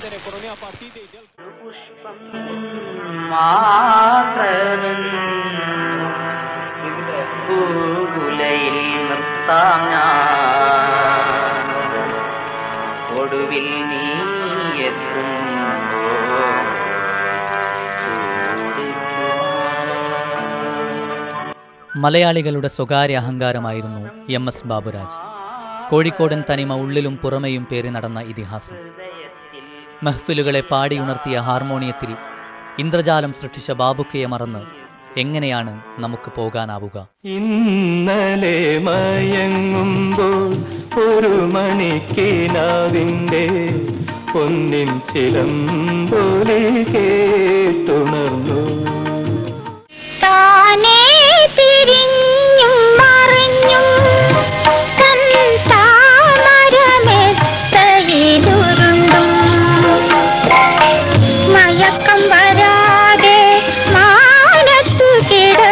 Prendere economia partidei del പൂകുലയിൽ നിർത്താം ഞാൻ ഒടുവിൽ നീ മലയാളികളുടെ സ്വകാര്യ അഹങ്കാരമായിരുന്നു എം എസ് ബാബുരാജ്. കോഴിക്കോടൻ തനിമ ഉള്ളിലും പുറമെയും പേറി നടന്ന ഇതിഹാസം. മെഹ്ഫിലുകളെ പാടിയുണർത്തിയ ഹാർമോണിയത്തിൽ ഇന്ദ്രജാലം സൃഷ്ടിച്ച ബാബുക്കയെ മറന്ന് എങ്ങനെയാണ് നമുക്ക് പോകാനാവുക? ഇന്നലെ മയങ്ങുമ്പോൾ ഒരു മണിക്കിനാവിന്റെ പൊന്നിൻ ചിലമ്പൊലി കേട്ടുണർന്നു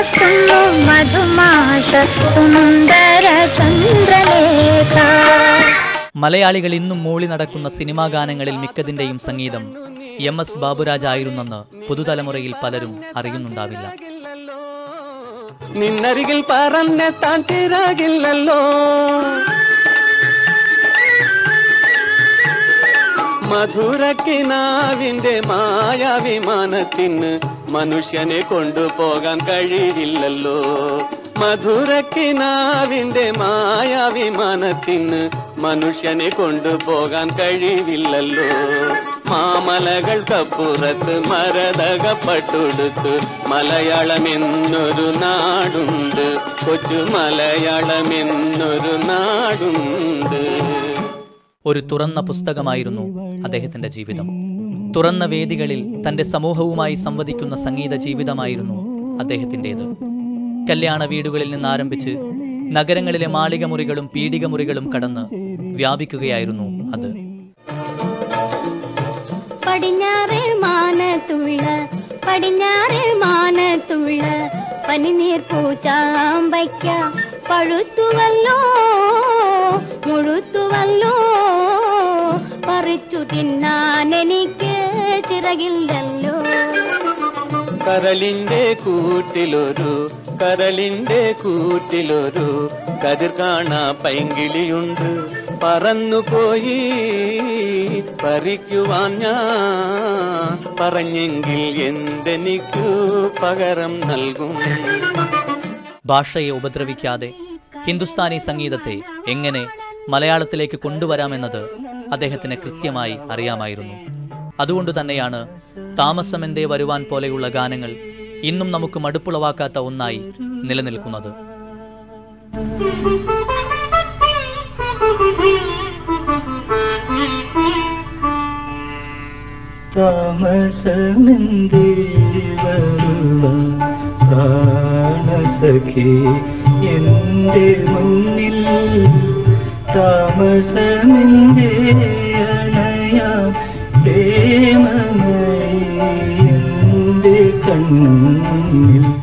കിടക്കുന്നു മധുമാഷ സുന്ദര ചന്ദ്രലേഖ. മലയാളികൾ ഇന്നും മൂളി നടക്കുന്ന സിനിമാ ഗാനങ്ങളിൽ മിക്കതിന്റെയും സംഗീതം. എം എസ് ബാബുരാജ് ആയിരുന്നെന്ന് പുതുതലമുറയിൽ പലരും അറിയുന്നുണ്ടാവില്ല. നിന്നരികിൽ പറഞ്ഞെത്താൻ ചിറകില്ലല്ലോ. മധുരക്കിനാവിന്റെ മായാവിമാനത്തിന് മനുഷ്യനെ കൊണ്ടുപോകാൻ കഴിയില്ലല്ലോ. മധുരക്കിനാവിന്റെ മായാവിമാനത്തിന് മനുഷ്യനെ കൊണ്ടുപോകാൻ കഴിയില്ലല്ലോ. കഴിവില്ലല്ലോ മാമലകൾക്കപ്പുറത്ത് മരതകപ്പെട്ടുടുത്ത് മലയാളമെന്നൊരു നാടുണ്ട്. കൊച്ചു മലയാളമെന്നൊരു നാടുണ്ട്. ഒരു തുറന്ന പുസ്തകമായിരുന്നു അദ്ദേഹത്തിന്റെ ജീവിതം. തുറന്ന വേദികളിൽ തന്റെ സമൂഹവുമായി സംവദിക്കുന്ന സംഗീത ജീവിതമായിരുന്നു അദ്ദേഹത്തിന്റെത്. കല്യാണ വീടുകളിൽ നിന്ന് ആരംഭിച്ച് നഗരങ്ങളിലെ മാളികമുറികളും പീഡികമുറികളും കടന്ന് വ്യാപിക്കുകയായിരുന്നു അത്. പടിഞ്ഞാറേ മാനത്തുള്ള പടിഞ്ഞാറേ മാനത്തുള്ള പനിനീർ പഴുത്തുവല്ലോ മുഴുത്തുവല്ലോ പറിച്ചു തിന്നാൻ എനിക്ക് ചിറകില്ലല്ലോ. കരളിന്റെ കൂട്ടിലൊരു കരളിന്റെ കൂട്ടിലൊരു കതിർ കാണാ പൈങ്കിളിയുണ്ട്. പറന്നുപോയി പറിക്കുവാൻ ഞാൻ പറഞ്ഞെങ്കിൽ എന്തെനിക്കു പകരം നൽകും? ഭാഷയെ ഉപദ്രവിക്കാതെ ഹിന്ദുസ്ഥാനി സംഗീതത്തെ എങ്ങനെ മലയാളത്തിലേക്ക് കൊണ്ടുവരാമെന്നത് അദ്ദേഹത്തിന് കൃത്യമായി അറിയാമായിരുന്നു. അതുകൊണ്ട് തന്നെയാണ് താമസമെന്തേ വരുവാൻ പോലെയുള്ള ഗാനങ്ങൾ ഇന്നും നമുക്ക് മടുപ്പുളവാക്കാത്ത ഒന്നായി നിലനിൽക്കുന്നത്. താമസമെന്തേ മുന്നിൽ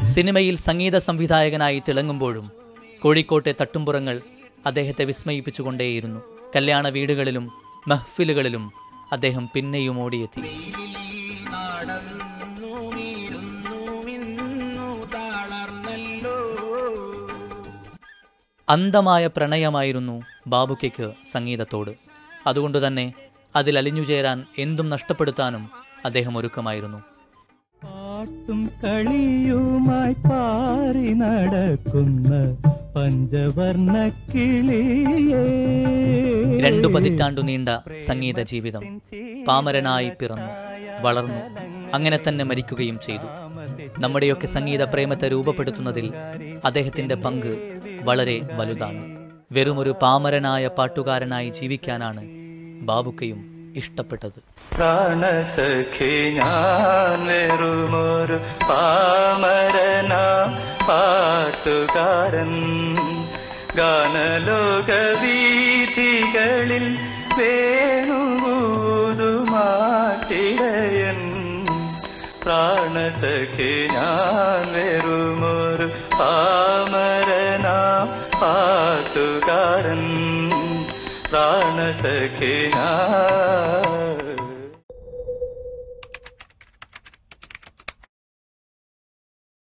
സിനിമയിൽ സംഗീത സംവിധായകനായി തിളങ്ങുമ്പോഴും കോഴിക്കോട്ടെ തട്ടുംപുറങ്ങൾ അദ്ദേഹത്തെ വിസ്മയിപ്പിച്ചുകൊണ്ടേയിരുന്നു. കല്യാണ വീടുകളിലും മഹ്ഫിലുകളിലും അദ്ദേഹം പിന്നെയും ഓടിയെത്തി. അന്തമായ പ്രണയമായിരുന്നു ബാബുക്കയ്ക്ക് സംഗീതത്തോട്. അതുകൊണ്ട് തന്നെ അലിഞ്ഞു ചേരാൻ എന്തും നഷ്ടപ്പെടുത്താനും അദ്ദേഹം ഒരുക്കമായിരുന്നു. പാട്ടും കളിയുമായി പാറി നടക്കുന്ന പഞ്ചവർണ രണ്ടു പതിറ്റാണ്ടു നീണ്ട സംഗീത ജീവിതം പാമരനായി പിറന്നു വളർന്നു അങ്ങനെ തന്നെ മരിക്കുകയും ചെയ്തു. നമ്മുടെയൊക്കെ സംഗീത പ്രേമത്തെ രൂപപ്പെടുത്തുന്നതിൽ അദ്ദേഹത്തിന്റെ പങ്ക് വളരെ വലുതാണ്. വെറുമൊരു പാമരനായ പാട്ടുകാരനായി ജീവിക്കാനാണ് ബാബുക്കയും ഇഷ്ടപ്പെട്ടത്. പാട്ടുകാരൻ. ഗാനലോക വീഥികളിൽ വേണുകൂതുമാട്ടിടയൻ പ്രാണസഖി ഞാൻ വെറുമൊരു ആമരനാ പാട്ടുകാരൻ. सा न सखिना